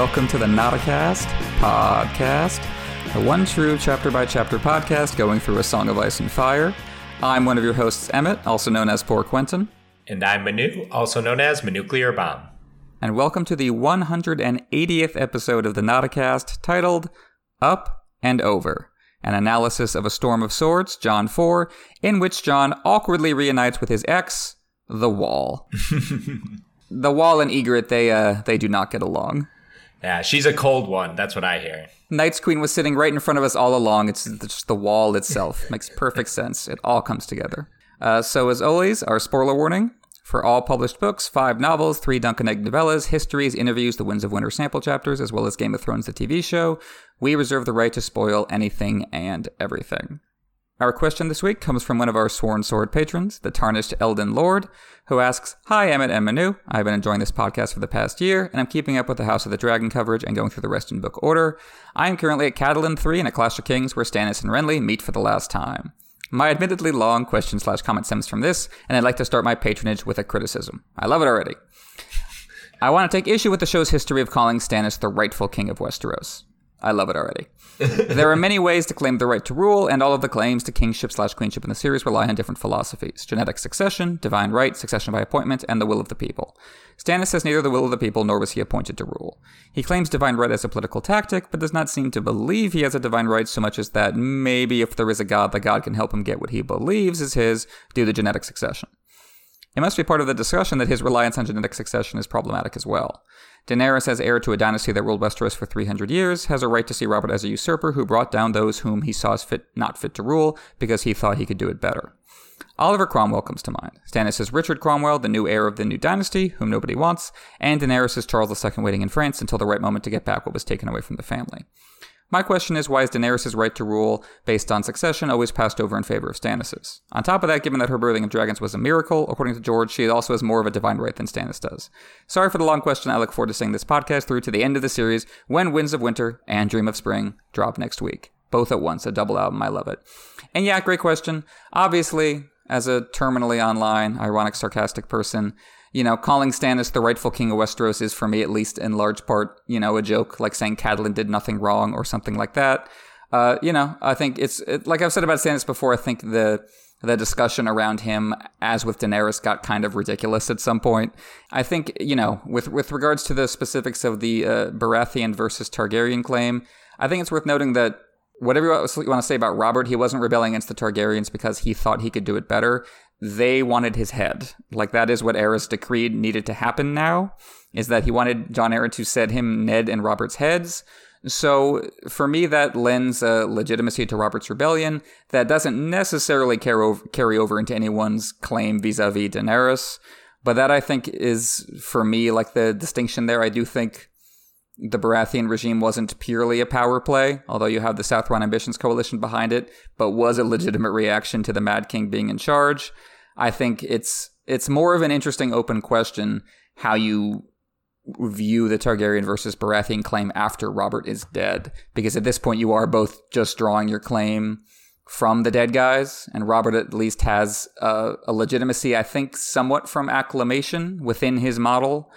Welcome to the Nauticast podcast, the one true chapter by chapter podcast going through a song of ice and fire. I'm one of your hosts, Emmett, also known as Poor Quentin. And I'm Manu, also known as Manuclear Bomb. And welcome to the 180th episode of the Nauticast titled Up and Over, an analysis of A Storm of Swords, Jon 4, in which Jon awkwardly reunites with his ex, the Wall. the Wall and Ygritte, they uh, they do not get along. Yeah, she's a cold one. That's what I hear. Night's Queen was sitting right in front of us all along. It's just the wall itself. Makes perfect sense. It all comes together. Uh, so, as always, our spoiler warning for all published books five novels, three Dunk and Egg novellas, histories, interviews, the Winds of Winter sample chapters, as well as Game of Thrones, the TV show. We reserve the right to spoil anything and everything. Our question this week comes from one of our Sworn Sword patrons, the Tarnished Elden Lord, who asks, Hi, Emmett and Manu. I've been enjoying this podcast for the past year, and I'm keeping up with the House of the Dragon coverage and going through the rest in book order. I am currently at Catelyn 3 and at Clash of Kings, where Stannis and Renly meet for the last time. My admittedly long question slash comment stems from this, and I'd like to start my patronage with a criticism. I love it already. I want to take issue with the show's history of calling Stannis the rightful king of Westeros. I love it already. there are many ways to claim the right to rule, and all of the claims to kingship slash queenship in the series rely on different philosophies genetic succession, divine right, succession by appointment, and the will of the people. Stannis has neither the will of the people nor was he appointed to rule. He claims divine right as a political tactic, but does not seem to believe he has a divine right so much as that maybe if there is a god, the god can help him get what he believes is his due to genetic succession. It must be part of the discussion that his reliance on genetic succession is problematic as well. Daenerys, as heir to a dynasty that ruled Westeros for 300 years, has a right to see Robert as a usurper who brought down those whom he saw as fit, not fit to rule because he thought he could do it better. Oliver Cromwell comes to mind. Stannis is Richard Cromwell, the new heir of the new dynasty, whom nobody wants, and Daenerys is Charles II waiting in France until the right moment to get back what was taken away from the family. My question is why is Daenerys' right to rule based on succession always passed over in favor of Stannis's? On top of that, given that her birthing of dragons was a miracle, according to George, she also has more of a divine right than Stannis does. Sorry for the long question. I look forward to seeing this podcast through to the end of the series when Winds of Winter and Dream of Spring drop next week. Both at once, a double album. I love it. And yeah, great question. Obviously, as a terminally online, ironic, sarcastic person, you know, calling Stannis the rightful king of Westeros is for me, at least in large part, you know, a joke, like saying Catelyn did nothing wrong or something like that. Uh, you know, I think it's it, like I've said about Stannis before. I think the the discussion around him, as with Daenerys, got kind of ridiculous at some point. I think you know, with with regards to the specifics of the uh, Baratheon versus Targaryen claim, I think it's worth noting that whatever you want to say about Robert, he wasn't rebelling against the Targaryens because he thought he could do it better they wanted his head. Like that is what Aerys decreed needed to happen now, is that he wanted Jon Arryn to set him Ned and Robert's heads. So for me, that lends a legitimacy to Robert's rebellion that doesn't necessarily carry over into anyone's claim vis-a-vis Daenerys. But that I think is for me like the distinction there. I do think the Baratheon regime wasn't purely a power play, although you have the Southron Ambitions Coalition behind it, but was a legitimate reaction to the Mad King being in charge. I think it's it's more of an interesting open question how you view the Targaryen versus Baratheon claim after Robert is dead, because at this point you are both just drawing your claim from the dead guys, and Robert at least has a, a legitimacy, I think, somewhat from acclamation within his model,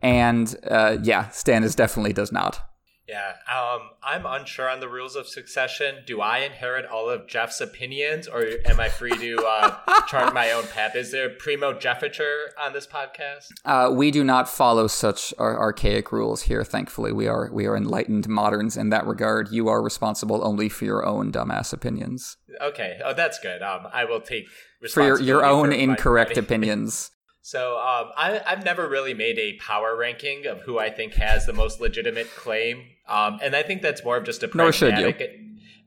and uh, yeah, Stannis definitely does not. Yeah, um, I'm unsure on the rules of succession. Do I inherit all of Jeff's opinions, or am I free to uh, chart my own path? Is there primo Jeffiture on this podcast? Uh, we do not follow such ar- archaic rules here. Thankfully, we are we are enlightened moderns in that regard. You are responsible only for your own dumbass opinions. Okay, oh, that's good. Um, I will take for your, your own incorrect opinions. So um, I, have never really made a power ranking of who I think has the most legitimate claim, um, and I think that's more of just a pragmatic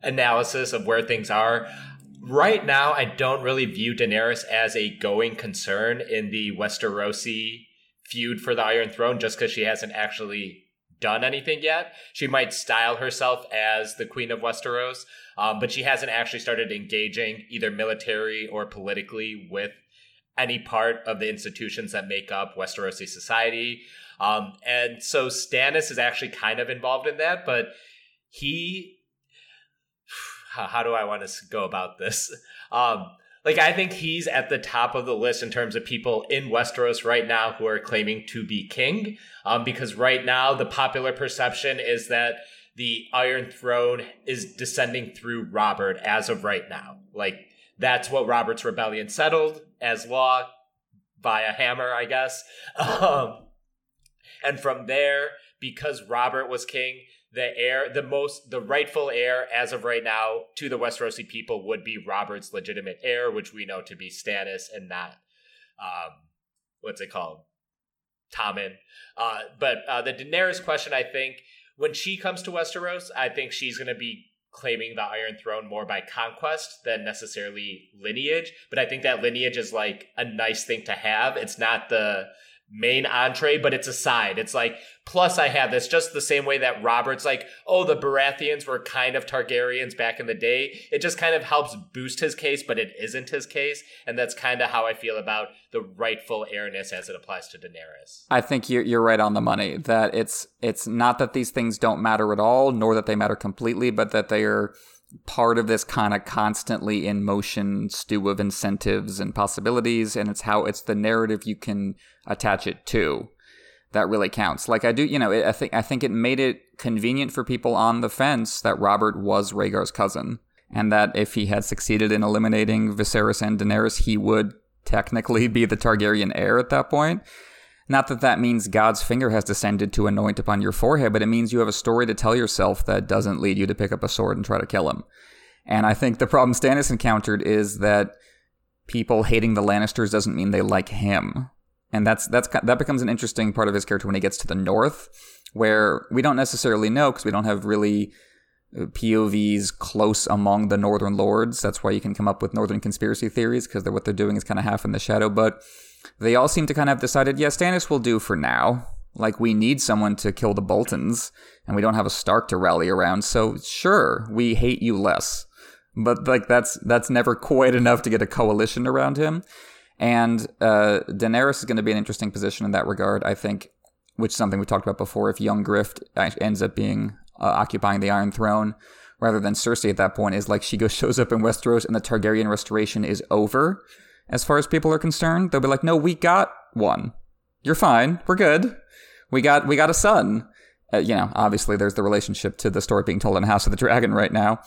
analysis of where things are. Right now, I don't really view Daenerys as a going concern in the Westerosi feud for the Iron Throne, just because she hasn't actually done anything yet. She might style herself as the Queen of Westeros, um, but she hasn't actually started engaging either military or politically with any part of the institutions that make up Westerosi society. Um, and so Stannis is actually kind of involved in that, but he. How do I want to go about this? Um, like I think he's at the top of the list in terms of people in Westeros right now who are claiming to be king. Um, because right now the popular perception is that the Iron Throne is descending through Robert as of right now. Like that's what Robert's rebellion settled as law via hammer, I guess. Um, and from there, because Robert was king, the heir, the most, the rightful heir as of right now to the Westerosi people would be Robert's legitimate heir, which we know to be Stannis and not, um, what's it called, Tommen. Uh, but uh, the Daenerys question, I think, when she comes to Westeros, I think she's going to be claiming the Iron Throne more by conquest than necessarily lineage. But I think that lineage is like a nice thing to have. It's not the main entree, but it's a side. It's like, plus I have this just the same way that Robert's like, oh, the Baratheons were kind of Targaryens back in the day. It just kind of helps boost his case, but it isn't his case. And that's kind of how I feel about the rightful heirness as it applies to Daenerys. I think you're, you're right on the money that it's, it's not that these things don't matter at all, nor that they matter completely, but that they are part of this kind of constantly in motion stew of incentives and possibilities and it's how it's the narrative you can attach it to that really counts. Like i do you know i think i think it made it convenient for people on the fence that robert was rhaegar's cousin and that if he had succeeded in eliminating Viserys and Daenerys he would technically be the Targaryen heir at that point not that that means God's finger has descended to anoint upon your forehead, but it means you have a story to tell yourself that doesn't lead you to pick up a sword and try to kill him. And I think the problem Stannis encountered is that people hating the Lannisters doesn't mean they like him. And that's that's that becomes an interesting part of his character when he gets to the north, where we don't necessarily know because we don't have really uh, POVs close among the Northern Lords. That's why you can come up with Northern conspiracy theories because what they're doing is kind of half in the shadow. But they all seem to kind of have decided, yeah, Stannis will do for now. Like, we need someone to kill the Boltons, and we don't have a Stark to rally around, so sure, we hate you less. But, like, that's that's never quite enough to get a coalition around him. And uh, Daenerys is going to be an interesting position in that regard, I think, which is something we talked about before. If young Griff ends up being uh, occupying the Iron Throne, rather than Cersei at that point, is like she goes shows up in Westeros and the Targaryen restoration is over as far as people are concerned. They'll be like, "No, we got one. You're fine. We're good. We got we got a son." Uh, you know, obviously there's the relationship to the story being told in House of the Dragon right now,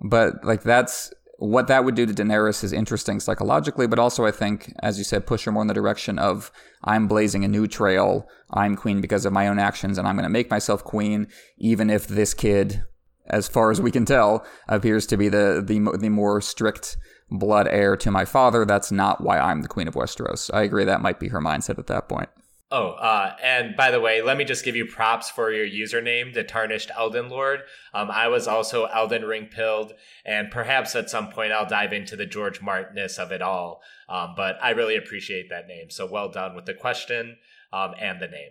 but like that's what that would do to Daenerys is interesting psychologically, but also I think, as you said, push her more in the direction of I'm blazing a new trail. I'm queen because of my own actions, and I'm going to make myself queen, even if this kid, as far as we can tell, appears to be the the, the more strict blood heir to my father. That's not why I'm the Queen of Westeros. I agree that might be her mindset at that point. Oh, uh, and by the way, let me just give you props for your username, the Tarnished Elden Lord. Um, I was also Elden Ring pilled, and perhaps at some point I'll dive into the George Martinness of it all. Um, but I really appreciate that name. So well done with the question um, and the name.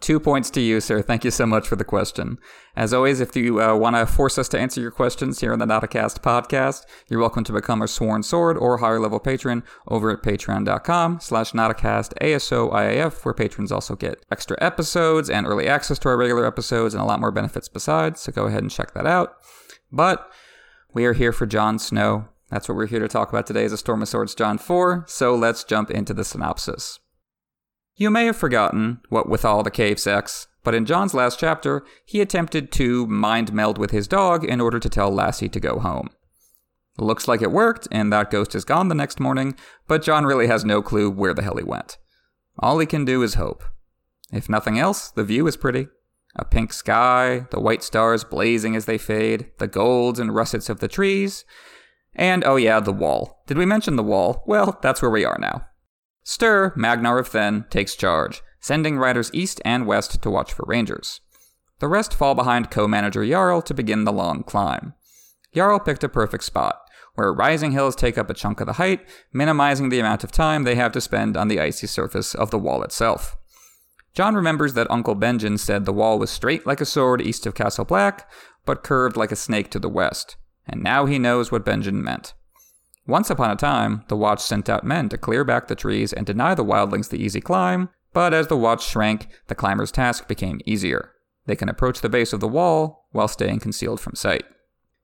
Two points to you, sir. Thank you so much for the question. As always, if you uh, want to force us to answer your questions here on the Nauticast podcast, you're welcome to become a sworn sword or higher level patron over at patreon.com slash Nauticast ASOIAF, where patrons also get extra episodes and early access to our regular episodes and a lot more benefits besides. So go ahead and check that out. But we are here for Jon Snow. That's what we're here to talk about today is A Storm of Swords Jon 4. So let's jump into the synopsis. You may have forgotten, what with all the cave sex, but in Jon's last chapter, he attempted to mind meld with his dog in order to tell Lassie to go home. Looks like it worked, and that ghost is gone the next morning, but Jon really has no clue where the hell he went. All he can do is hope. If nothing else, the view is pretty. A pink sky, the white stars blazing as they fade, the golds and russets of the trees, and oh yeah, the wall. Did we mention the wall? Well, that's where we are now. Styr, Magnar of Thenn, takes charge, sending riders east and west to watch for rangers. The rest fall behind co manager Jarl to begin the long climb. Jarl picked a perfect spot, where rising hills take up a chunk of the height, minimizing the amount of time they have to spend on the icy surface of the wall itself. Jon remembers that Uncle Benjen said the wall was straight like a sword east of Castle Black, but curved like a snake to the west, and now he knows what Benjen meant. Once upon a time, the Watch sent out men to clear back the trees and deny the wildlings the easy climb, but as the Watch shrank, the climber's task became easier. They can approach the base of the wall while staying concealed from sight.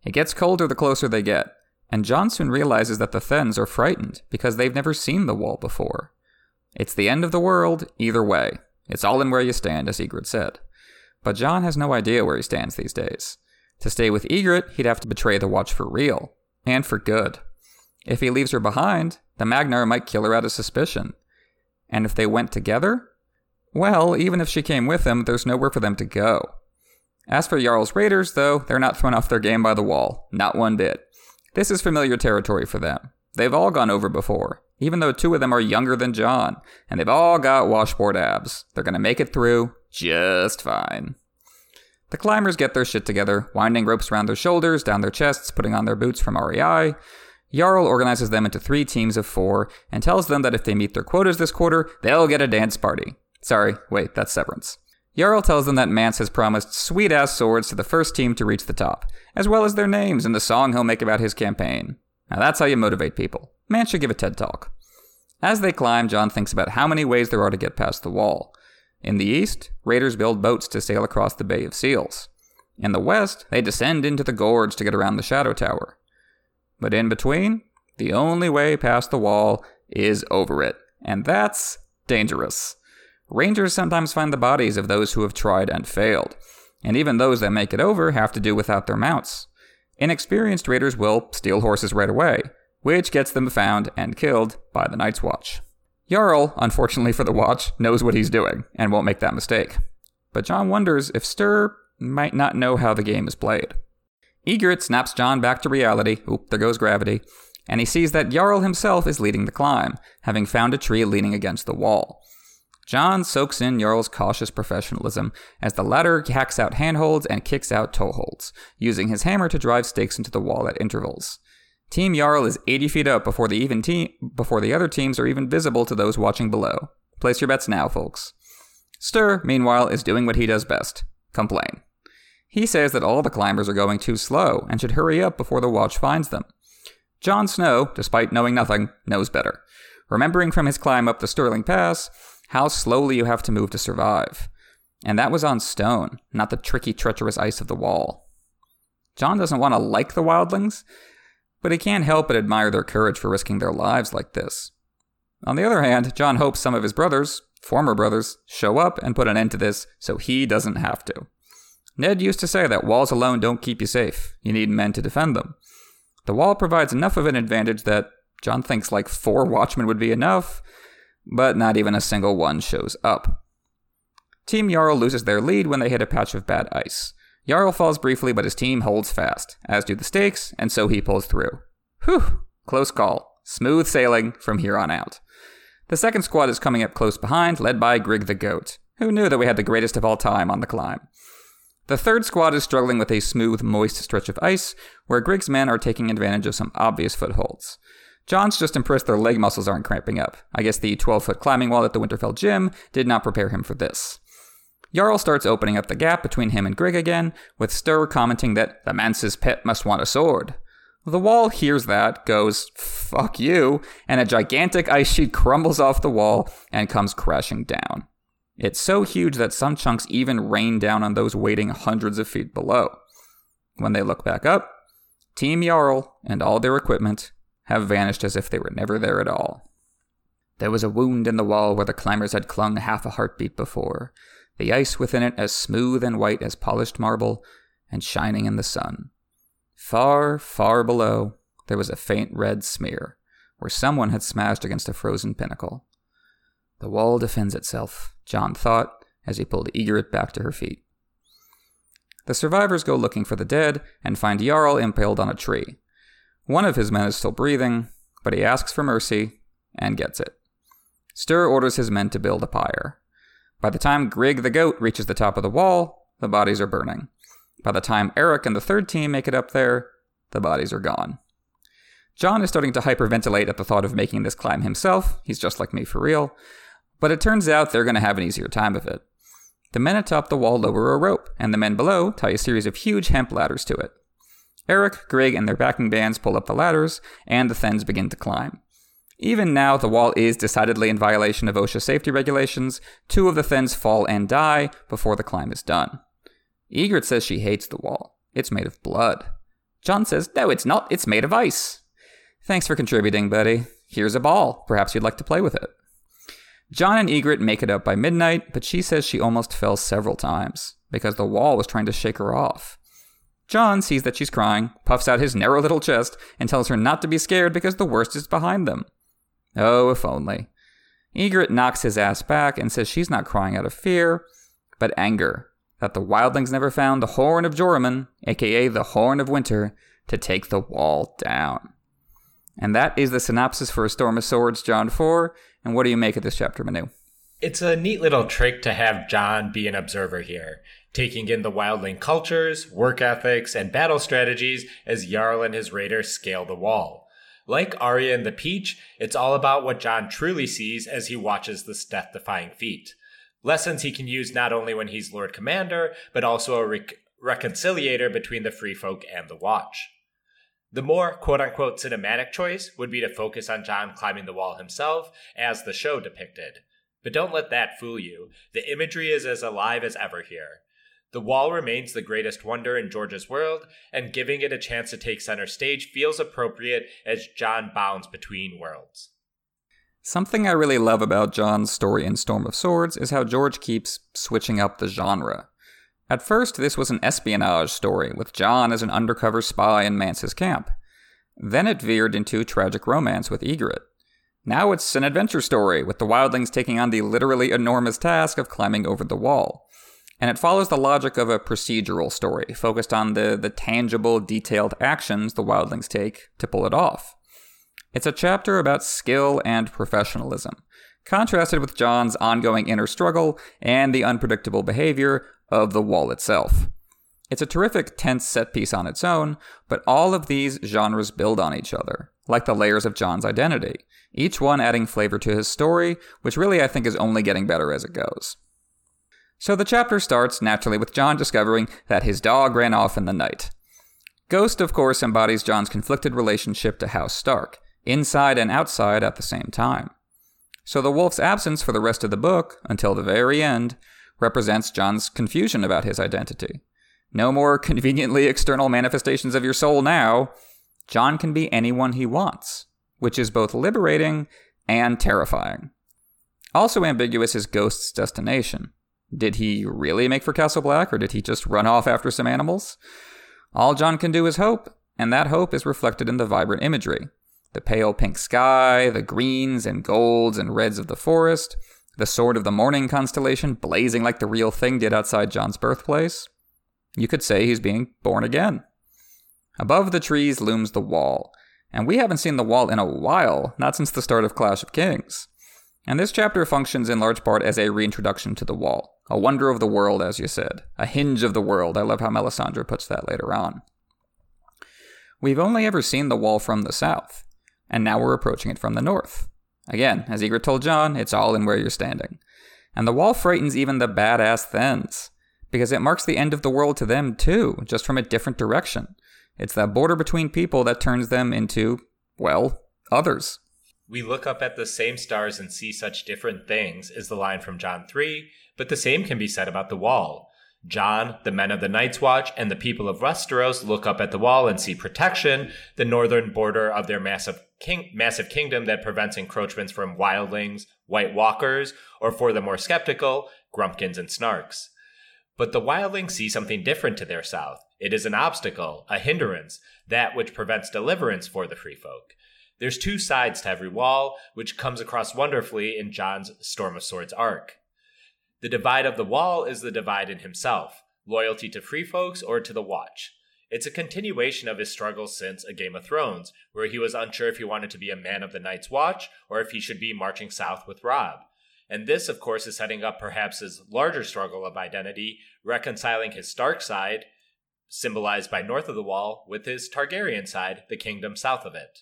It gets colder the closer they get, and Jon soon realizes that the Thenns are frightened because they've never seen the wall before. It's the end of the world, either way. It's all in where you stand, as Ygritte said. But Jon has no idea where he stands these days. To stay with Ygritte, he'd have to betray the Watch for real, and for good. If he leaves her behind, the Magnar might kill her out of suspicion. And if they went together? Well, even if she came with him, there's nowhere for them to go. As for Jarl's raiders, though, they're not thrown off their game by the wall, not one bit. This is familiar territory for them. They've all gone over before, even though two of them are younger than Jon, and they've all got washboard abs. They're gonna make it through just fine. The climbers get their shit together, winding ropes around their shoulders, down their chests, putting on their boots from REI. Jarl organizes them into three teams of four and tells them that if they meet their quotas this quarter, they'll get a dance party. Sorry, wait, that's Severance. Jarl tells them that Mance has promised sweet ass swords to the first team to reach the top, as well as their names and the song he'll make about his campaign. Now that's how you motivate people. Mance should give a TED talk. As they climb, Jon thinks about how many ways there are to get past the wall. In the east, raiders build boats to sail across the Bay of Seals. In the west, they descend into the gorge to get around the Shadow Tower. But in between, the only way past the wall is over it, and that's dangerous. Rangers sometimes find the bodies of those who have tried and failed, and even those that make it over have to do without their mounts. Inexperienced raiders will steal horses right away, which gets them found and killed by the Night's Watch. Jarl, unfortunately for the Watch, knows what he's doing and won't make that mistake. But Jon wonders if Styr might not know how the game is played. Ygritte snaps Jon back to reality. Oop, there goes gravity. And he sees that Jarl himself is leading the climb, having found a tree leaning against the wall. Jon soaks in Jarl's cautious professionalism as the latter hacks out handholds and kicks out toeholds, using his hammer to drive stakes into the wall at intervals. Team Jarl is 80 feet up before the even team before the other teams are even visible to those watching below. Place your bets now, folks. Styr, meanwhile, is doing what he does best complain. He says that all the climbers are going too slow and should hurry up before the watch finds them. Jon Snow, despite knowing nothing, knows better. Remembering from his climb up the Skirling Pass, how slowly you have to move to survive. And that was on stone, not the tricky, treacherous ice of the wall. Jon doesn't want to like the wildlings, but he can't help but admire their courage for risking their lives like this. On the other hand, Jon hopes some of his brothers, former brothers, show up and put an end to this so he doesn't have to. Ned used to say that walls alone don't keep you safe, you need men to defend them. The wall provides enough of an advantage that Jon thinks like four watchmen would be enough, but not even a single one shows up. Team Jarl loses their lead when they hit a patch of bad ice. Jarl falls briefly, but his team holds fast, as do the stakes, and so he pulls through. Whew, close call. Smooth sailing from here on out. The second squad is coming up close behind, led by Grigg the Goat, who knew that we had the greatest of all time on the climb. The third squad is struggling with a smooth, moist stretch of ice, where Grigg's men are taking advantage of some obvious footholds. Jon's just impressed their leg muscles aren't cramping up. I guess the 12 foot climbing wall at the Winterfell gym did not prepare him for this. Jarl starts opening up the gap between him and Grigg again, with Styr commenting that the mance's pet must want a sword. The wall hears that, goes, fuck you, and a gigantic ice sheet crumbles off the wall and comes crashing down. It's so huge that some chunks even rain down on those waiting hundreds of feet below. When they look back up, Team Jarl and all their equipment have vanished as if they were never there at all. There was a wound in the wall where the climbers had clung half a heartbeat before, the ice within it as smooth and white as polished marble, and shining in the sun. Far, far below, there was a faint red smear, where someone had smashed against a frozen pinnacle. The wall defends itself, Jon thought, as he pulled Ygritte back to her feet. The survivors go looking for the dead and find Jarl impaled on a tree, one of his men is still breathing, but he asks for mercy and gets it. Styr orders his men to build a pyre. By the time Grigg the goat reaches the top of the wall, the bodies are burning. By the time Errok and the third team make it up there, the bodies are gone. Jon is starting to hyperventilate at the thought of making this climb himself. He's just like me for real. But it turns out they're going to have an easier time of it. The men atop the wall lower a rope, and the men below tie a series of huge hemp ladders to it. Errok, Grigg, and their backing bands pull up the ladders, and the Thenns begin to climb. Even now, the wall is decidedly in violation of OSHA safety regulations. Two of the Thenns fall and die before the climb is done. Ygritte says she hates the wall. It's made of blood. Jon says, no, it's not. It's made of ice. Thanks for contributing, buddy. Here's a ball. Perhaps you'd like to play with it. Jon and Ygritte make it up by midnight, but she says she almost fell several times because the wall was trying to shake her off. Jon sees that she's crying, puffs out his narrow little chest, and tells her not to be scared because the worst is behind them. Oh, if only. Ygritte knocks his ass back and says she's not crying out of fear, but anger that the wildlings never found the Horn of Joramun, aka the Horn of Winter, to take the wall down. And that is the synopsis for A Storm of Swords, Jon 4. And what do you make of this chapter, Manu? It's a neat little trick to have Jon be an observer here, taking in the wildling cultures, work ethics, and battle strategies as Jarl and his raiders scale the wall. Like Arya and the Peach, it's all about what Jon truly sees as he watches this death defying feat. Lessons he can use not only when he's Lord Commander, but also a re- reconciliator between the Free Folk and the Watch. The more quote unquote cinematic choice would be to focus on Jon climbing the wall himself, as the show depicted. But don't let that fool you. The imagery is as alive as ever here. The wall remains the greatest wonder in George's world, and giving it a chance to take center stage feels appropriate as Jon bounds between worlds. Something I really love about Jon's story in Storm of Swords is how George keeps switching up the genre. At first, this was an espionage story, with Jon as an undercover spy in Mance's camp. Then it veered into tragic romance with Ygritte. Now it's an adventure story, with the wildlings taking on the literally enormous task of climbing over the wall. And it follows the logic of a procedural story, focused on the, the tangible, detailed actions the wildlings take to pull it off. It's a chapter about skill and professionalism, contrasted with Jon's ongoing inner struggle and the unpredictable behavior of the wall itself. It's a terrific tense set piece on its own, but all of these genres build on each other, like the layers of Jon's identity, each one adding flavor to his story, which really I think is only getting better as it goes. So the chapter starts naturally with Jon discovering that his dog ran off in the night. Ghost, of course, embodies Jon's conflicted relationship to House Stark, inside and outside at the same time. So the wolf's absence for the rest of the book, until the very end, represents Jon's confusion about his identity. No more conveniently external manifestations of your soul now. Jon can be anyone he wants, which is both liberating and terrifying. Also ambiguous is Ghost's destination. Did he really make for Castle Black, or did he just run off after some animals? All Jon can do is hope, and that hope is reflected in the vibrant imagery. The pale pink sky, the greens and golds and reds of the forest, the sword of the morning constellation blazing like the real thing did outside Jon's birthplace. You could say he's being born again. Above the trees looms the wall, and we haven't seen the wall in a while, not since the start of Clash of Kings. And this chapter functions in large part as a reintroduction to the wall, a wonder of the world, as you said, a hinge of the world. I love how Melisandre puts that later on. We've only ever seen the wall from the south, and now we're approaching it from the north. Again, as Ygritte told Jon, it's all in where you're standing. And the wall frightens even the badass Thenns, because it marks the end of the world to them too, just from a different direction. It's that border between people that turns them into, well, others. We look up at the same stars and see such different things, is the line from Jon 3, but the same can be said about the wall. Jon, the men of the Night's Watch, and the people of Westeros look up at the wall and see protection, the northern border of their massive king- massive kingdom that prevents encroachments from wildlings, White Walkers, or for the more skeptical, Grumpkins and Snarks. But the wildlings see something different to their south. It is an obstacle, a hindrance, that which prevents deliverance for the free folk. There's two sides to every wall, which comes across wonderfully in Jon's Storm of Swords arc. The divide of the wall is the divide in himself loyalty to free folks or to the Watch. It's a continuation of his struggles since A Game of Thrones, where he was unsure if he wanted to be a man of the Night's Watch or if he should be marching south with Robb. And this, of course, is setting up perhaps his larger struggle of identity, reconciling his Stark side, symbolized by north of the wall, with his Targaryen side, the kingdom south of it.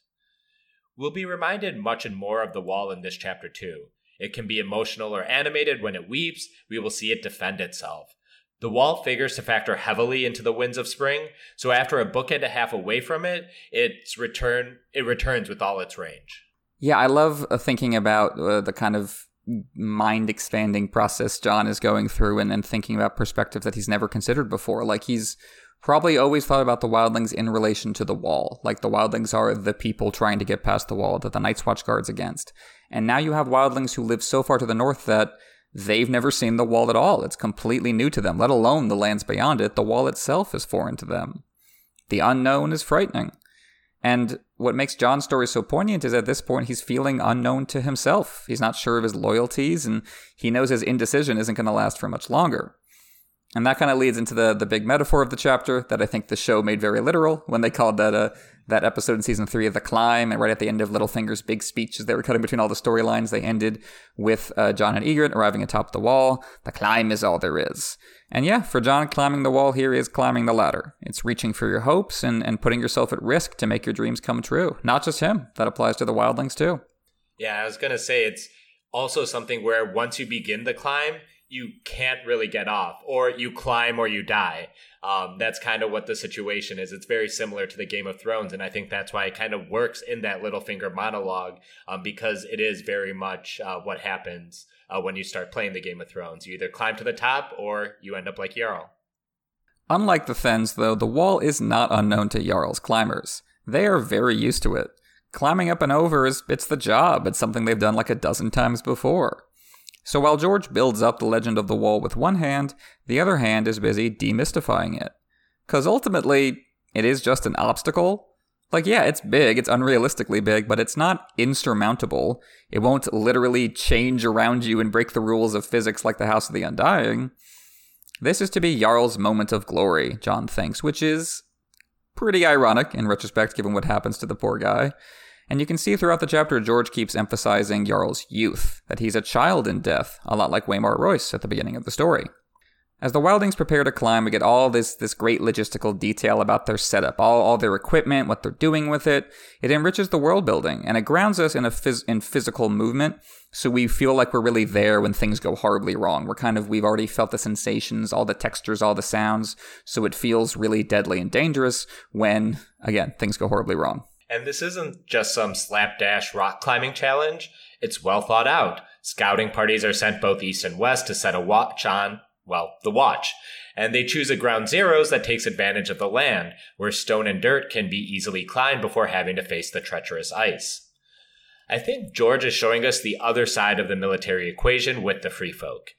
We'll be reminded much and more of the wall in this chapter too. It can be emotional or animated when it weeps. We will see it defend itself. The wall figures to factor heavily into the winds of spring, so after a book and a half away from it, its return it returns with all its range. Yeah, I love uh, thinking about uh, the kind of mind expanding process Jon is going through and, and thinking about perspectives that he's never considered before. Like he's probably always thought about the wildlings in relation to the wall. Like the wildlings are the people trying to get past the wall that the Night's Watch guards against. And now you have wildlings who live so far to the north that they've never seen the wall at all. It's completely new to them, let alone the lands beyond it. The wall itself is foreign to them. The unknown is frightening. And what makes Jon's story so poignant is at this point he's feeling unknown to himself. He's not sure of his loyalties, and he knows his indecision isn't going to last for much longer. And that kind of leads into the the big metaphor of the chapter that I think the show made very literal when they called that a that episode in season three of The Climb, and right at the end of Littlefinger's big speech as they were cutting between all the storylines, they ended with uh, Jon and Ygritte arriving atop the wall. The climb is all there is. And yeah, for Jon, climbing the wall here is climbing the ladder. It's reaching for your hopes and, and putting yourself at risk to make your dreams come true. Not just him, that applies to the wildlings too. Yeah, I was going to say it's also something where once you begin the climb, you can't really get off, or you climb or you die. Um, that's kind of what the situation is. It's very similar to the Game of Thrones, and I think that's why it kind of works in that Littlefinger monologue um, because it is very much uh, what happens uh, when you start playing the Game of Thrones. You either climb to the top or you end up like Jarl. Unlike the Thenns, though, the wall is not unknown to Jarl's climbers. They are very used to it. Climbing up and over is it's the job. It's something they've done like a dozen times before. So while George builds up the legend of the wall with one hand, the other hand is busy demystifying it. Because ultimately, it is just an obstacle. Like, yeah, it's big, it's unrealistically big, but it's not insurmountable. It won't literally change around you and break the rules of physics like the House of the Undying. This is to be Jarl's moment of glory, Jon thinks, which is pretty ironic in retrospect given what happens to the poor guy. And you can see throughout the chapter, George keeps emphasizing Jarl's youth, that he's a child in death, a lot like Waymar Royce at the beginning of the story. As the Wildings prepare to climb, we get all this this great logistical detail about their setup, all, all their equipment, what they're doing with it. It enriches the world building, and it grounds us in a phys- in physical movement, so we feel like we're really there when things go horribly wrong. We're kind of we've already felt the sensations, all the textures, all the sounds, so it feels really deadly and dangerous when again things go horribly wrong. And this isn't just some slapdash rock climbing challenge, it's well thought out. Scouting parties are sent both east and west to set a watch on, well, the watch. And they choose a ground zeros that takes advantage of the land, where stone and dirt can be easily climbed before having to face the treacherous ice. I think George is showing us the other side of the military equation with the free folk.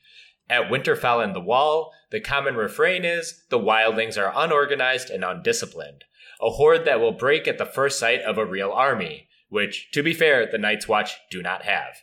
At Winterfell and the Wall, the common refrain is the wildlings are unorganized and undisciplined, a horde that will break at the first sight of a real army, which, to be fair, the Night's Watch do not have.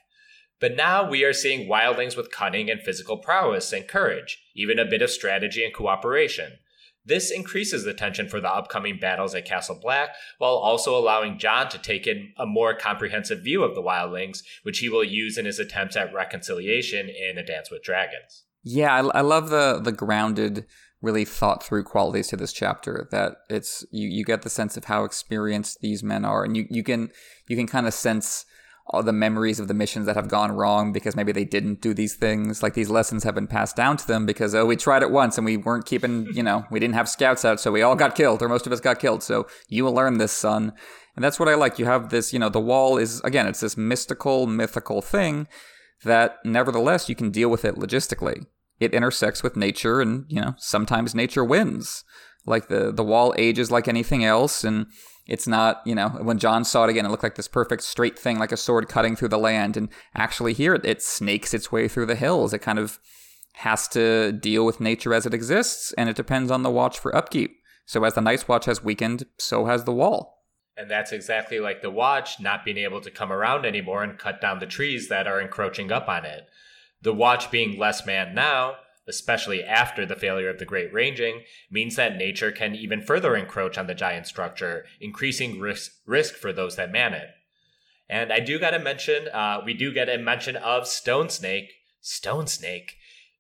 But now we are seeing wildlings with cunning and physical prowess and courage, even a bit of strategy and cooperation. This increases the tension for the upcoming battles at Castle Black, while also allowing Jon to take in a more comprehensive view of the wildlings, which he will use in his attempts at reconciliation in A Dance with Dragons. Yeah, I, I love the the grounded really thought through qualities to this chapter that it's you, you get the sense of how experienced these men are and you, you can you can kind of sense all the memories of the missions that have gone wrong because maybe they didn't do these things. Like these lessons have been passed down to them because oh we tried it once and we weren't keeping you know we didn't have scouts out so we all got killed or most of us got killed. So you will learn this son. And that's what i like. You have this you know the wall is again it's this mystical mythical thing that nevertheless you can deal with it logistically. It intersects with nature and you know sometimes nature wins. Like the the wall ages like anything else and it's not you know when Jon saw it again it looked like this perfect straight thing like a sword cutting through the land. And actually here it snakes its way through the hills. It kind of has to deal with nature as it exists and it depends on the watch for upkeep. So as the night's watch has weakened so has the wall and that's exactly like the watch not being able to come around anymore and cut down the trees that are encroaching up on it the watch being less manned now, especially after the failure of the Great Ranging, means that nature can even further encroach on the giant structure, increasing risk, risk for those that man it. And I do got to mention, uh, we do get a mention of Stone Snake. Stone Snake.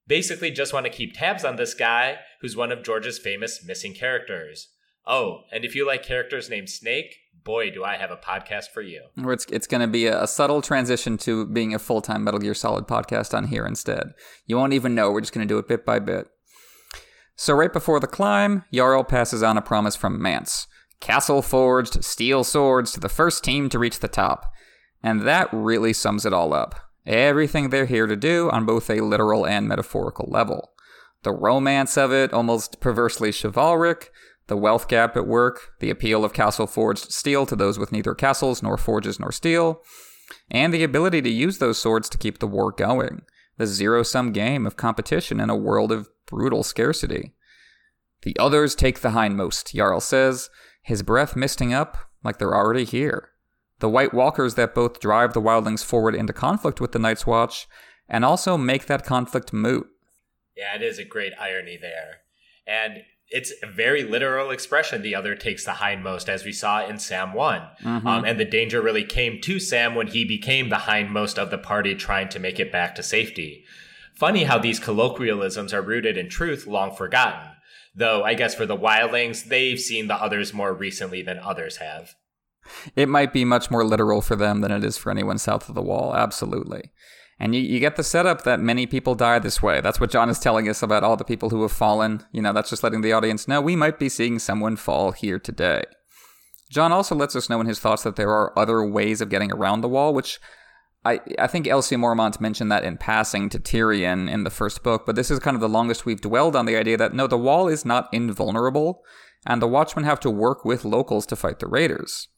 Basically, just want to keep tabs on this guy, who's one of George's famous missing characters. Oh, and if you like characters named Snake, boy, do I have a podcast for you. It's it's going to be a, a, subtle transition to being a full time Metal Gear Solid podcast on here instead. You won't even know. We're just going to do it bit by bit. So right before the climb, Jarl passes on a promise from Mance: castle forged steel swords to the first team to reach the top, and that really sums it all up. Everything they're here to do on both a literal and metaphorical level. The romance of it, almost perversely chivalric, the wealth gap at work, the appeal of castle forged steel to those with neither castles nor forges nor steel, and the ability to use those swords to keep the war going, the zero sum game of competition in a world of brutal scarcity. The others take the hindmost, Jarl says, his breath misting up like they're already here. The White Walkers that both drive the wildlings forward into conflict with the Night's Watch and also make that conflict moot. Yeah, it is a great irony there. And it's a very literal expression. The other takes the hindmost, as we saw in Sam one, mm-hmm. um, and the danger really came to Sam when he became the hindmost of the party, trying to make it back to safety. Funny how these colloquialisms are rooted in truth long forgotten. Though I guess for the wildlings, they've seen the others more recently than others have. It might be much more literal for them than it is for anyone south of the wall, absolutely. And you, you get the setup that many people die this way. That's what Jon is telling us about all the people who have fallen. You know, that's just letting the audience know we might be seeing someone fall here today. Jon also lets us know in his thoughts that there are other ways of getting around the wall, which I, I think Elsie Mormont mentioned that in passing to Tyrion in the first book, but this is kind of the longest we've dwelled on the idea that no, the wall is not invulnerable, and the Watchmen have to work with locals to fight the raiders.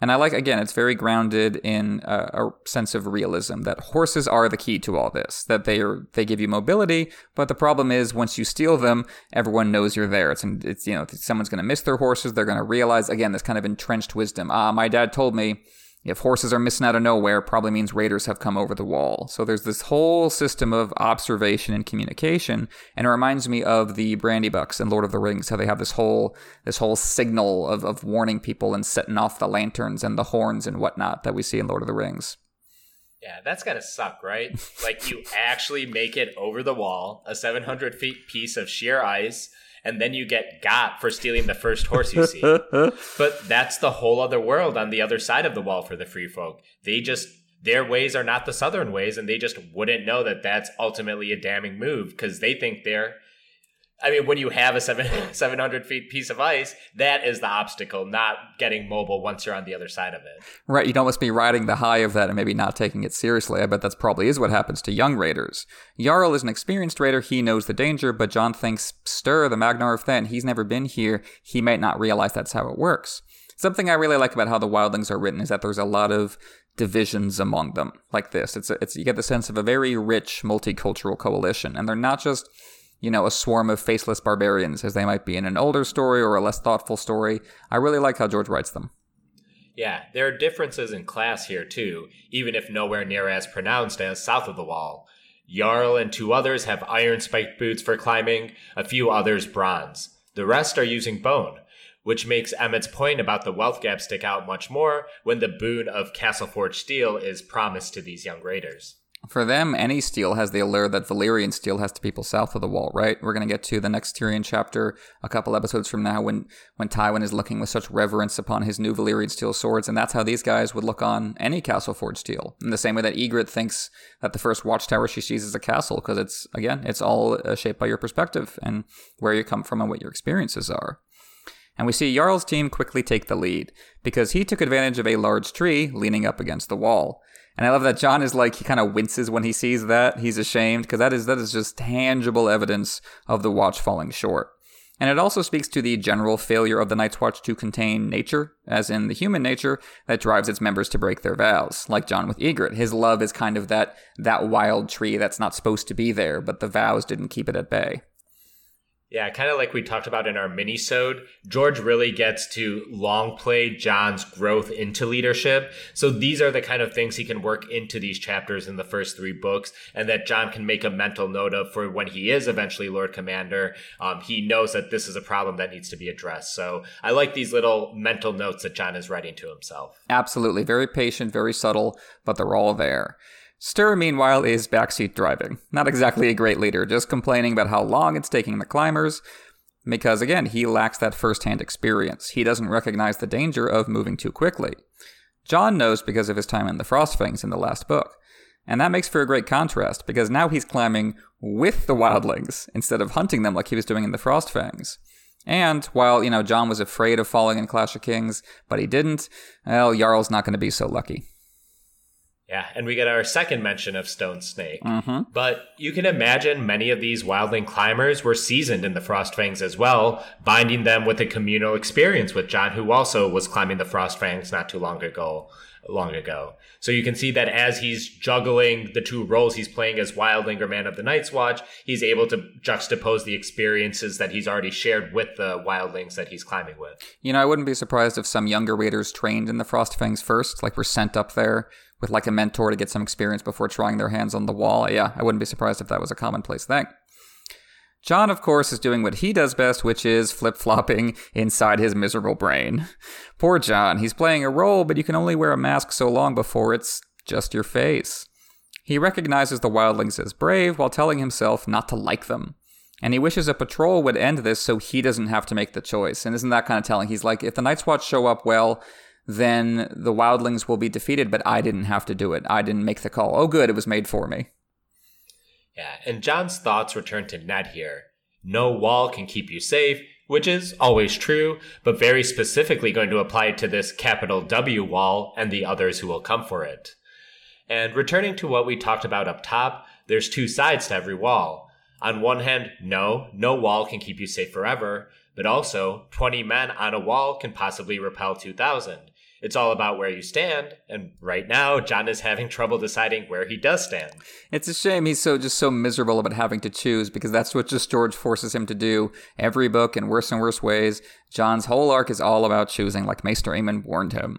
And I like, again, it's very grounded in a, a, sense of realism that horses are the key to all this, that they are, they give you mobility, but the problem is once you steal them, everyone knows you're there. It's, it's you know, someone's going to miss their horses. They're going to realize, again, this kind of entrenched wisdom. Ah, my dad told me if horses are missing out of nowhere, probably means raiders have come over the wall. So there's this whole system of observation and communication, and it reminds me of the Brandybucks and Lord of the Rings, how they have this whole this whole signal of, of warning people and setting off the lanterns and the horns and whatnot that we see in Lord of the Rings. Yeah, that's gotta suck, right? like you actually make it over the wall, a 700 feet piece of sheer ice and then you get got for stealing the first horse you see. but that's the whole other world on the other side of the wall for the free folk. They just their ways are not the southern ways and they just wouldn't know that that's ultimately a damning move because they think they're I mean, when you have a seven seven hundred feet piece of ice, that is the obstacle, not getting mobile once you're on the other side of it. Right, you'd almost be riding the high of that and maybe not taking it seriously. I bet that's probably is what happens to young raiders. Jarl is an experienced raider; he knows the danger, but Jon thinks Styr the Magnar of Thenn, he's never been here. He might not realize that's how it works. Something I really like about how the wildlings are written is that there's a lot of divisions among them, like this. It's a, it's you get the sense of a very rich multicultural coalition, and they're not just you know, a swarm of faceless barbarians, as they might be in an older story or a less thoughtful story. I really like how George writes them. Yeah, there are differences in class here too, even if nowhere near as pronounced as south of the wall. Jarl and two others have iron spiked boots for climbing, a few others bronze. The rest are using bone, which makes Emmett's point about the wealth gap stick out much more when the boon of castle forged steel is promised to these young raiders. For them, any steel has the allure that Valyrian steel has to people south of the wall, right? We're going to get to the next Tyrion chapter a couple episodes from now when, when Tywin is looking with such reverence upon his new Valyrian steel swords, and that's how these guys would look on any castle forged steel. In the same way that Ygritte thinks that the first watchtower she sees is a castle, because it's, again, it's all uh, shaped by your perspective and where you come from and what your experiences are. And we see Jarl's team quickly take the lead, because he took advantage of a large tree leaning up against the wall. And I love that Jon is like he kind of winces when he sees that. He's ashamed because that is that is just tangible evidence of the watch falling short. And it also speaks to the general failure of the Night's Watch to contain nature, as in the human nature that drives its members to break their vows. Like Jon with Ygritte, his love is kind of that that wild tree that's not supposed to be there, but the vows didn't keep it at bay. Yeah, kind of like we talked about in our mini-sode, George really gets to long play Jon's growth into leadership. So these are the kind of things he can work into these chapters in the first three books, and that Jon can make a mental note of for when he is eventually Lord Commander. Um, he knows that this is a problem that needs to be addressed. So I like these little mental notes that Jon is writing to himself. Absolutely. Very patient, very subtle, but they're all there. Styr, meanwhile, is backseat driving. Not exactly a great leader, just complaining about how long it's taking the climbers, because again, he lacks that first hand experience. He doesn't recognize the danger of moving too quickly. Jon knows because of his time in the Frostfangs in the last book. And that makes for a great contrast, because now he's climbing with the wildlings instead of hunting them like he was doing in the Frostfangs. And while, you know, Jon was afraid of falling in Clash of Kings, but he didn't, well, Jarl's not going to be so lucky. Yeah, and we get our second mention of Stone Snake. Mm-hmm. But you can imagine many of these wildling climbers were seasoned in the Frostfangs as well, binding them with a communal experience with Jon, who also was climbing the Frostfangs not too long ago. Long ago, so you can see that as he's juggling the two roles he's playing as Wildling or Man of the Night's Watch, he's able to juxtapose the experiences that he's already shared with the Wildlings that he's climbing with. You know, I wouldn't be surprised if some younger raiders trained in the Frostfangs first, like were sent up there with like a mentor to get some experience before trying their hands on the wall. Yeah, I wouldn't be surprised if that was a commonplace thing. Jon, of course, is doing what he does best, which is flip flopping inside his miserable brain. Poor Jon, he's playing a role, but you can only wear a mask so long before it's just your face. He recognizes the wildlings as brave while telling himself not to like them. And he wishes a patrol would end this so he doesn't have to make the choice. And isn't that kind of telling? He's like, if the Night's Watch show up well, then the wildlings will be defeated, but I didn't have to do it. I didn't make the call. Oh, good, it was made for me. Yeah, and Jon's thoughts return to Ned here. No wall can keep you safe, which is always true, but very specifically going to apply to this capital W wall and the others who will come for it. And returning to what we talked about up top, there's two sides to every wall. On one hand, no, no wall can keep you safe forever, but also 20 men on a wall can possibly repel 2,000. It's all about where you stand, and right now, Jon is having trouble deciding where he does stand. It's a shame he's so just so miserable about having to choose because that's what just George forces him to do every book in worse and worse ways. Jon's whole arc is all about choosing, like Maester Aemon warned him.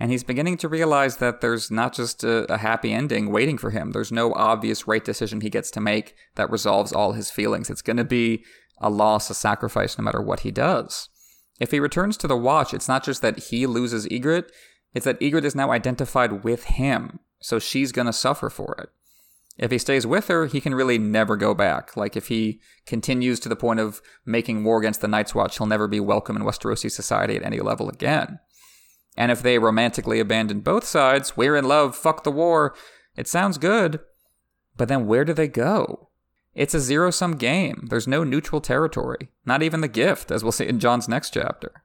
And he's beginning to realize that there's not just a, a happy ending waiting for him. There's no obvious right decision he gets to make that resolves all his feelings. It's going to be a loss, a sacrifice, no matter what he does. If he returns to the watch, it's not just that he loses Ygritte, it's that Ygritte is now identified with him, so she's gonna suffer for it. If he stays with her, he can really never go back. Like, if he continues to the point of making war against the Night's Watch, he'll never be welcome in Westerosi society at any level again. And if they romantically abandon both sides, we're in love, fuck the war, it sounds good. But then where do they go? It's a zero sum game. There's no neutral territory, not even the gift, as we'll see in Jon's next chapter.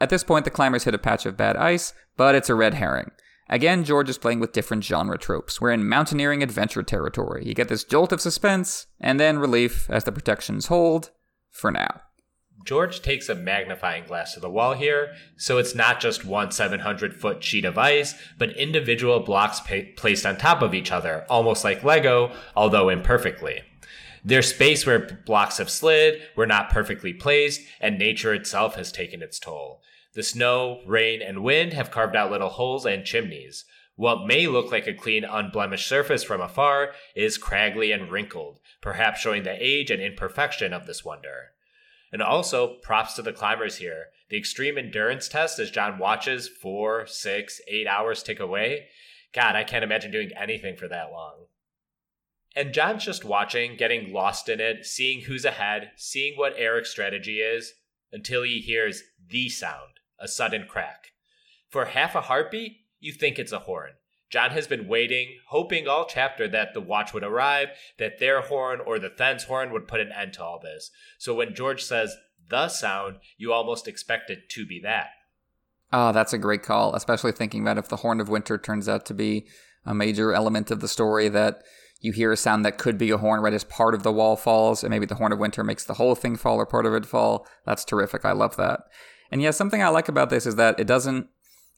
At this point, the climbers hit a patch of bad ice, but it's a red herring. Again, George is playing with different genre tropes. We're in mountaineering adventure territory. You get this jolt of suspense, and then relief as the protections hold, for now. George takes a magnifying glass to the wall here, so it's not just one 700 foot sheet of ice, but individual blocks pa- placed on top of each other, almost like Lego, although imperfectly. There's space where blocks have slid, were not perfectly placed, and nature itself has taken its toll. The snow, rain, and wind have carved out little holes and chimneys. What may look like a clean, unblemished surface from afar is craggy and wrinkled, perhaps showing the age and imperfection of this wonder. And also, props to the climbers here. The extreme endurance test as Jon watches four, six, eight hours tick away. God, I can't imagine doing anything for that long. And Jon's just watching, getting lost in it, seeing who's ahead, seeing what Errok's strategy is, until he hears the sound, a sudden crack. For half a heartbeat, you think it's a horn. Jon has been waiting, hoping all chapter that the watch would arrive, that their horn or the Thenns horn would put an end to all this. So when George says the sound, you almost expect it to be that. Oh, that's a great call, especially thinking about if the Horn of Winter turns out to be a major element of the story that you hear a sound that could be a horn right as part of the wall falls, and maybe the horn of winter makes the whole thing fall or part of it fall. That's terrific. I love that. And yeah, something I like about this is that it doesn't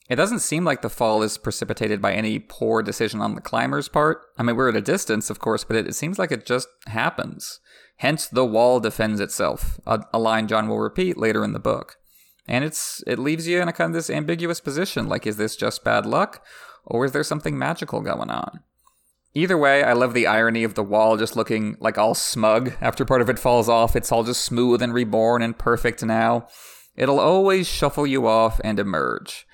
it doesn't seem like the fall is precipitated by any poor decision on the climber's part. I mean, we're at a distance, of course, but it, it seems like it just happens. Hence, the wall defends itself, a, a line Jon will repeat later in the book. And it's it leaves you in a kind of this ambiguous position, like is this just bad luck, or is there something magical going on? Either way, I love the irony of the wall just looking like all smug after part of it falls off. It's all just smooth and reborn and perfect now. It'll always shuffle you off and emerge.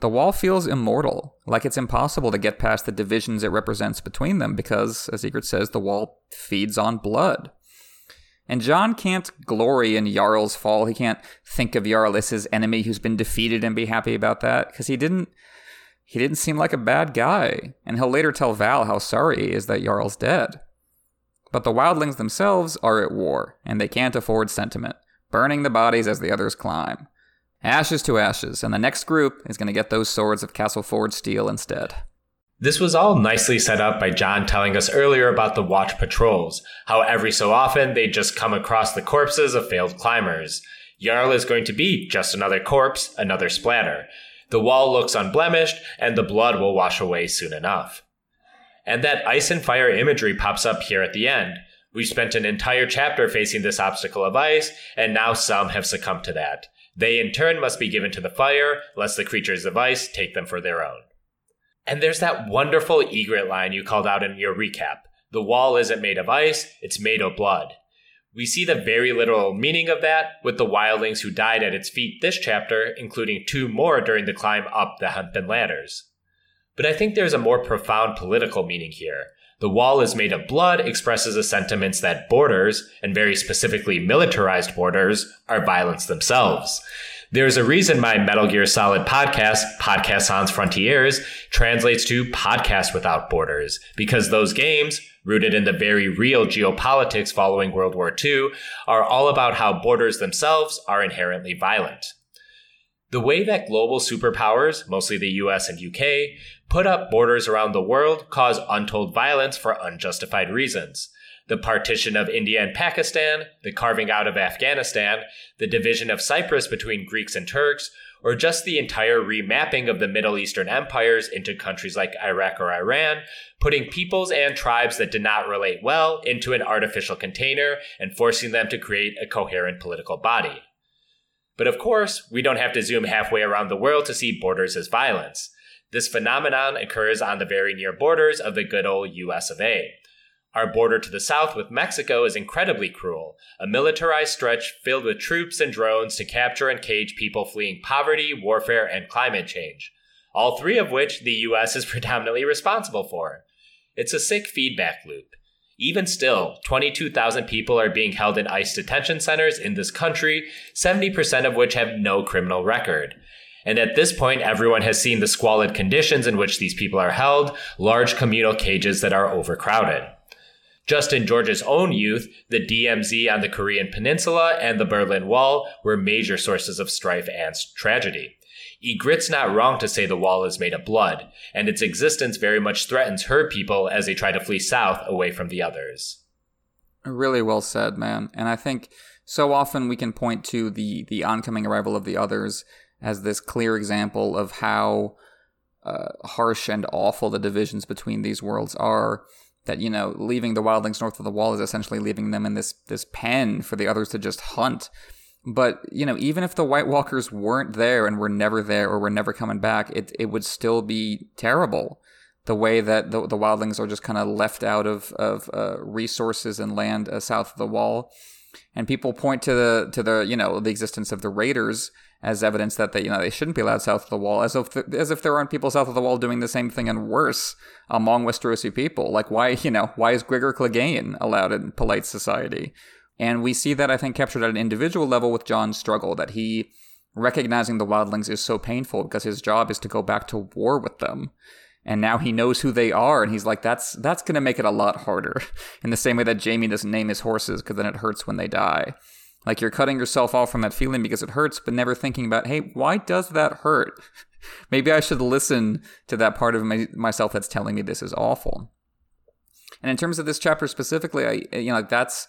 The wall feels immortal, like it's impossible to get past the divisions it represents between them because, as Ygritte says, the wall feeds on blood. And Jon can't glory in Jarl's fall. He can't think of Jarl as his enemy who's been defeated and be happy about that because he didn't he didn't seem like a bad guy, and he'll later tell Val how sorry he is that Jarl's dead. But the wildlings themselves are at war, and they can't afford sentiment, burning the bodies as the others climb. Ashes to ashes, and the next group is going to get those swords of Castle Forge steel instead. This was all nicely set up by Jon telling us earlier about the watch patrols, how every so often they just come across the corpses of failed climbers. Jarl is going to be just another corpse, another splatter. The wall looks unblemished, and the blood will wash away soon enough. And that ice and fire imagery pops up here at the end. We've spent an entire chapter facing this obstacle of ice, and now some have succumbed to that. They in turn must be given to the fire, lest the creatures of ice take them for their own. And there's that wonderful Ygritte line you called out in your recap. The wall isn't made of ice, it's made of blood. We see the very literal meaning of that with the wildlings who died at its feet this chapter, including two more during the climb up the Hempen ladders. But I think there's a more profound political meaning here. The wall is made of blood expresses a sentiment that borders, and very specifically militarized borders, are violence themselves. There's a reason my Metal Gear Solid podcast, Podcast Sans Frontiers, translates to Podcast Without Borders, because those games, rooted in the very real geopolitics following World War II, are all about how borders themselves are inherently violent. The way that global superpowers, mostly the US and UK, put up borders around the world cause untold violence for unjustified reasons. The partition of India and Pakistan, the carving out of Afghanistan, the division of Cyprus between Greeks and Turks, or just the entire remapping of the Middle Eastern empires into countries like Iraq or Iran, putting peoples and tribes that did not relate well into an artificial container and forcing them to create a coherent political body. But of course, we don't have to zoom halfway around the world to see borders as violence. This phenomenon occurs on the very near borders of the good old US of A. Our border to the south with Mexico is incredibly cruel, a militarized stretch filled with troops and drones to capture and cage people fleeing poverty, warfare, and climate change, all three of which the US is predominantly responsible for. It's a sick feedback loop. Even still, 22,000 people are being held in ICE detention centers in this country, 70% of which have no criminal record. And at this point, everyone has seen the squalid conditions in which these people are held, large communal cages that are overcrowded. Just in George's own youth, the DMZ on the Korean Peninsula and the Berlin Wall were major sources of strife and tragedy. Ygritte's not wrong to say the wall is made of blood, and its existence very much threatens her people as they try to flee south away from the others. Really well said, man. And I think so often we can point to the the oncoming arrival of the others as this clear example of how uh, harsh and awful the divisions between these worlds are. That you know, leaving the wildlings north of the wall is essentially leaving them in this this pen for the others to just hunt. But you know, even if the White Walkers weren't there and were never there or were never coming back, it it would still be terrible. The way that the, the wildlings are just kind of left out of of uh, resources and land uh, south of the wall, and people point to the to the you know the existence of the raiders as evidence that they you know they shouldn't be allowed south of the wall, as if as if there aren't people south of the wall doing the same thing and worse among Westerosi people. Like why you know why is Gregor Clegane allowed in polite society? And we see that I think captured at an individual level with Jon's struggle that he recognizing the wildlings is so painful because his job is to go back to war with them. And now he knows who they are, and he's like, "That's that's going to make it a lot harder." In the same way that Jaime doesn't name his horses because then it hurts when they die. Like you're cutting yourself off from that feeling because it hurts, but never thinking about, hey, why does that hurt? Maybe I should listen to that part of my, myself that's telling me this is awful. And in terms of this chapter specifically, I you know that's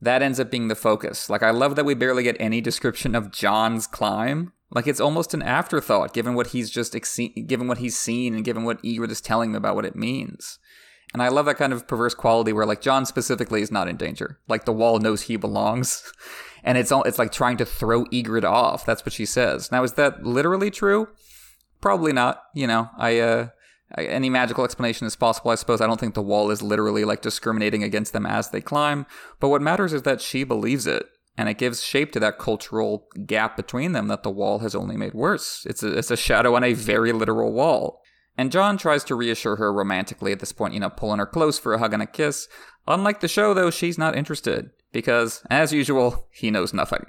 that ends up being the focus. Like I love that we barely get any description of Jon's climb. Like it's almost an afterthought, given what he's just ex- given what he's seen and given what Ygritte is telling him about what it means. And I love that kind of perverse quality where like Jon specifically is not in danger. Like the wall knows he belongs. And it's all it's like trying to throw Ygritte off. That's what she says. Now is that literally true? Probably not. You know, I uh any magical explanation is possible, I suppose. I don't think the wall is literally like discriminating against them as they climb, but what matters is that she believes it, and it gives shape to that cultural gap between them that the wall has only made worse. It's a, it's a shadow on a very literal wall. And Jon tries to reassure her romantically at this point, you know, pulling her close for a hug and a kiss. Unlike the show, though, she's not interested because, as usual, he knows nothing.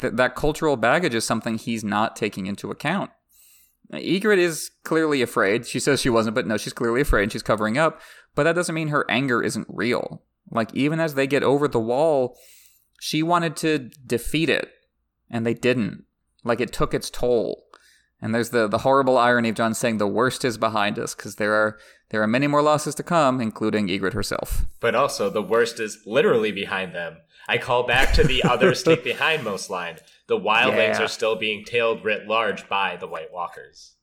Th- that cultural baggage is something he's not taking into account. Ygritte is clearly afraid. She says she wasn't, but no, she's clearly afraid. And she's covering up. But that doesn't mean her anger isn't real. Like, even as they get over the wall, she wanted to defeat it, and they didn't. Like, it took its toll. And there's the, the horrible irony of Jon saying the worst is behind us, because there are there are many more losses to come, including Ygritte herself. But also, the worst is literally behind them. I call back to the others take the hindmost line. The wildlings yeah. are still being tailed writ large by the White Walkers.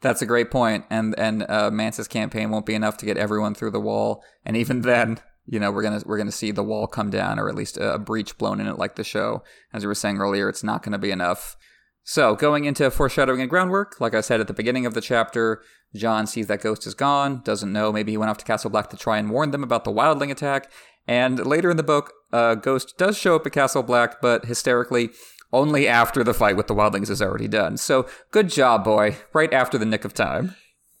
That's a great point, and and uh, Mance's campaign won't be enough to get everyone through the wall, and even then, you know, we're gonna we're gonna see the wall come down, or at least a, a breach blown in it, like the show. As we were saying earlier, it's not to be enough. So, going into foreshadowing and groundwork, like I said at the beginning of the chapter, jon sees that Ghost is gone, doesn't know, maybe he went off to Castle Black to try and warn them about the wildling attack. And later in the book, uh, Ghost does show up at Castle Black, but hysterically, only after the fight with the wildlings is already done. So, good job, boy, right after the nick of time.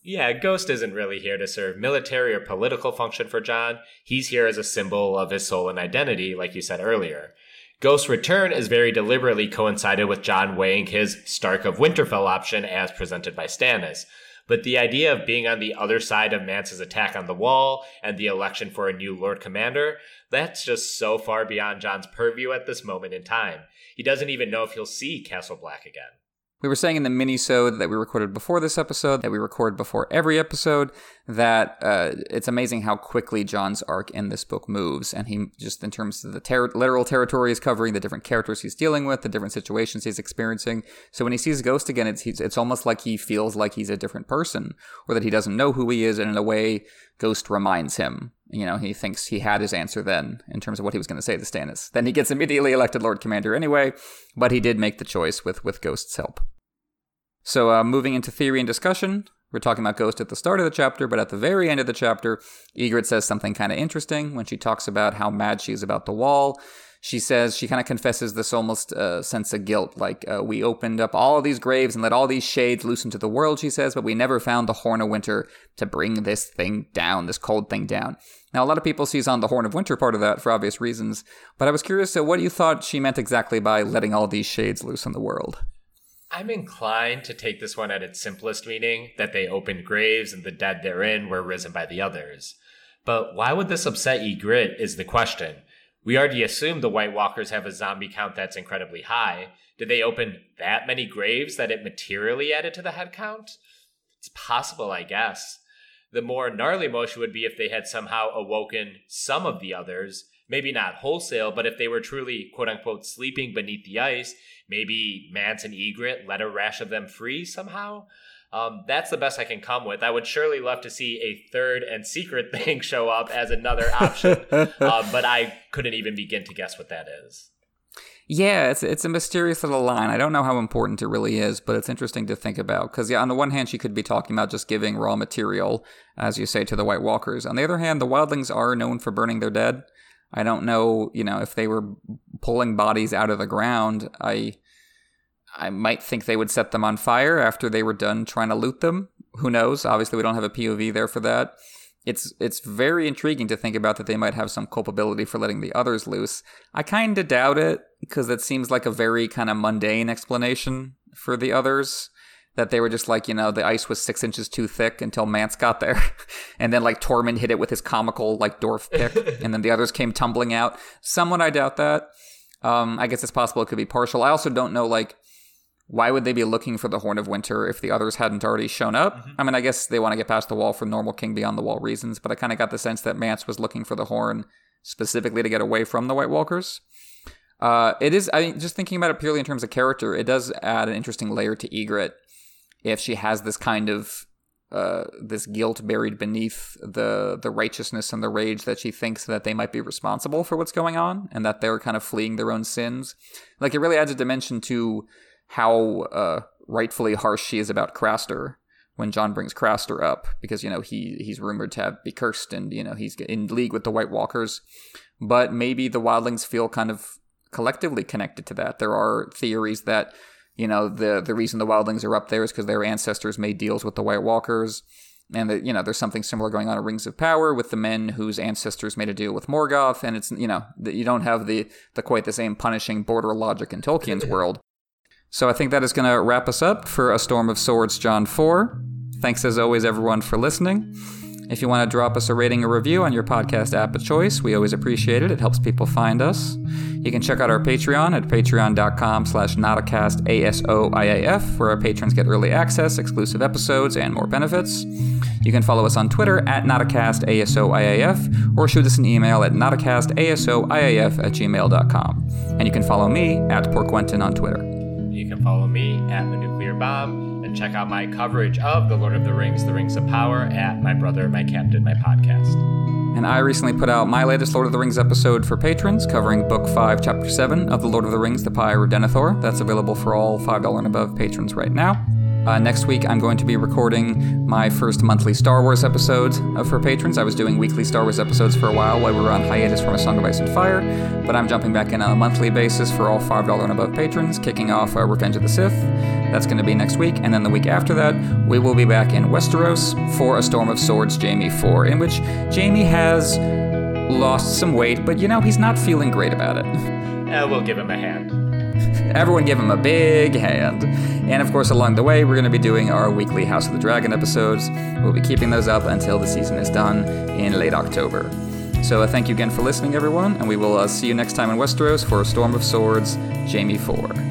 Yeah, Ghost isn't really here to serve military or political function for Jon. He's here as a symbol of his soul and identity, like you said earlier. Ghost's return is very deliberately coincided with Jon weighing his Stark of Winterfell option as presented by Stannis. But the idea of being on the other side of Mance's attack on the wall and the election for a new Lord Commander, that's just so far beyond Jon's purview at this moment in time. He doesn't even know if he'll see Castle Black again. We were saying in the mini-sode that we recorded before this episode, that we record before every episode, that uh, it's amazing how quickly Jon's arc in this book moves. And he, just in terms of the ter- literal territory he's covering, the different characters he's dealing with, the different situations he's experiencing. So when he sees Ghost again, it's, it's almost like he feels like he's a different person, or that he doesn't know who he is, and in a way, Ghost reminds him. You know, he thinks he had his answer then in terms of what he was going to say to Stannis. Then he gets immediately elected Lord Commander anyway, but he did make the choice with, with Ghost's help. So, uh, moving into theory and discussion, we're talking about Ghost at the start of the chapter, but at the very end of the chapter, Ygritte says something kind of interesting when she talks about how mad she is about the wall. She says she kind of confesses this almost uh, sense of guilt, like uh, we opened up all of these graves and let all these shades loose into the world. She says, but we never found the Horn of Winter to bring this thing down, this cold thing down. Now, a lot of people sees on the Horn of Winter part of that for obvious reasons, but I was curious to what you thought she meant exactly by letting all these shades loose in the world. I'm inclined to take this one at its simplest meaning that they opened graves and the dead therein were risen by the others. But why would this upset Ygritte is the question. We already assume the White Walkers have a zombie count that's incredibly high. Did they open that many graves that it materially added to the head count? It's possible, I guess. The more gnarly motion would be if they had somehow awoken some of the others, maybe not wholesale, but if they were truly quote unquote sleeping beneath the ice maybe Mance and Ygritte let a rash of them free somehow. Um, that's the best I can come with. I would surely love to see a third and secret thing show up as another option, uh, but I couldn't even begin to guess what that is. Yeah, it's it's a mysterious little line. I don't know how important it really is, but it's interesting to think about. Because yeah, on the one hand, she could be talking about just giving raw material, as you say, to the White Walkers. On the other hand, the Wildlings are known for burning their dead. I don't know, you know, if they were pulling bodies out of the ground, I I might think they would set them on fire after they were done trying to loot them. Who knows? Obviously, we don't have a POV there for that. It's it's very intriguing to think about that they might have some culpability for letting the others loose. I kind of doubt it because it seems like a very kind of mundane explanation for the others that they were just like, you know, the ice was six inches too thick until Mance got there. and then like Tormund hit it with his comical like dwarf pick, and then the others came tumbling out. Somewhat I doubt that. Um, I guess it's possible it could be partial. I also don't know like why would they be looking for the Horn of Winter if the others hadn't already shown up? Mm-hmm. I mean, I guess they want to get past the wall for normal King Beyond the Wall reasons, but I kind of got the sense that Mance was looking for the Horn specifically to get away from the White Walkers. Uh, it is, I mean, just thinking about it purely in terms of character, it does add an interesting layer to Ygritte if she has this kind of uh, this guilt buried beneath the the righteousness and the rage that she thinks that they might be responsible for what's going on and that they're kind of fleeing their own sins. Like it really adds a dimension to how uh, rightfully harsh she is about Craster when Jon brings Craster up because you know he he's rumored to have be cursed and you know he's in league with the White Walkers, but maybe the Wildlings feel kind of collectively connected to that. There are theories that you know the the reason the wildlings are up there is because their ancestors made deals with the white walkers and that you know there's something similar going on in rings of power with the men whose ancestors made a deal with morgoth and it's you know you don't have the the quite the same punishing border logic in tolkien's world so i think that is going to wrap us up for a storm of swords Jon 4 thanks as always everyone for listening if you want to drop us a rating or review on your podcast app of choice, we always appreciate it. It helps people find us. You can check out our Patreon at patreon.com slash nauticast, where our patrons get early access, exclusive episodes, and more benefits. You can follow us on Twitter at nauticast, or shoot us an email at nauticast, at gmail.com. And you can follow me at Porquentin on Twitter. You can follow me at The Nuclear Bomb and check out my coverage of The Lord of the Rings, The Rings of Power at My Brother, My Captain, My podcast. And I recently put out my latest Lord of the Rings episode for patrons, covering Book 5, Chapter 7 of The Lord of the Rings, The Pyre of Denethor. That's available for all $5 and above patrons right now. Uh, next week, I'm going to be recording my first monthly Star Wars episode uh, for patrons. I was doing weekly Star Wars episodes for a while while we were on hiatus from A Song of Ice and Fire, but I'm jumping back in on a monthly basis for all $5 and above patrons, kicking off uh, Revenge of the Sith. That's going to be next week, and then the week after that, we will be back in Westeros for A Storm of Swords Jaime 4, in which Jaime has lost some weight, but you know, he's not feeling great about it. Uh, we'll give him a hand. Everyone give him a big hand. And of course, along the way, we're going to be doing our weekly House of the Dragon episodes. We'll be keeping those up until the season is done in late October. So uh, thank you again for listening, everyone, and we will uh, see you next time in Westeros for Storm of Swords, Jaime 4.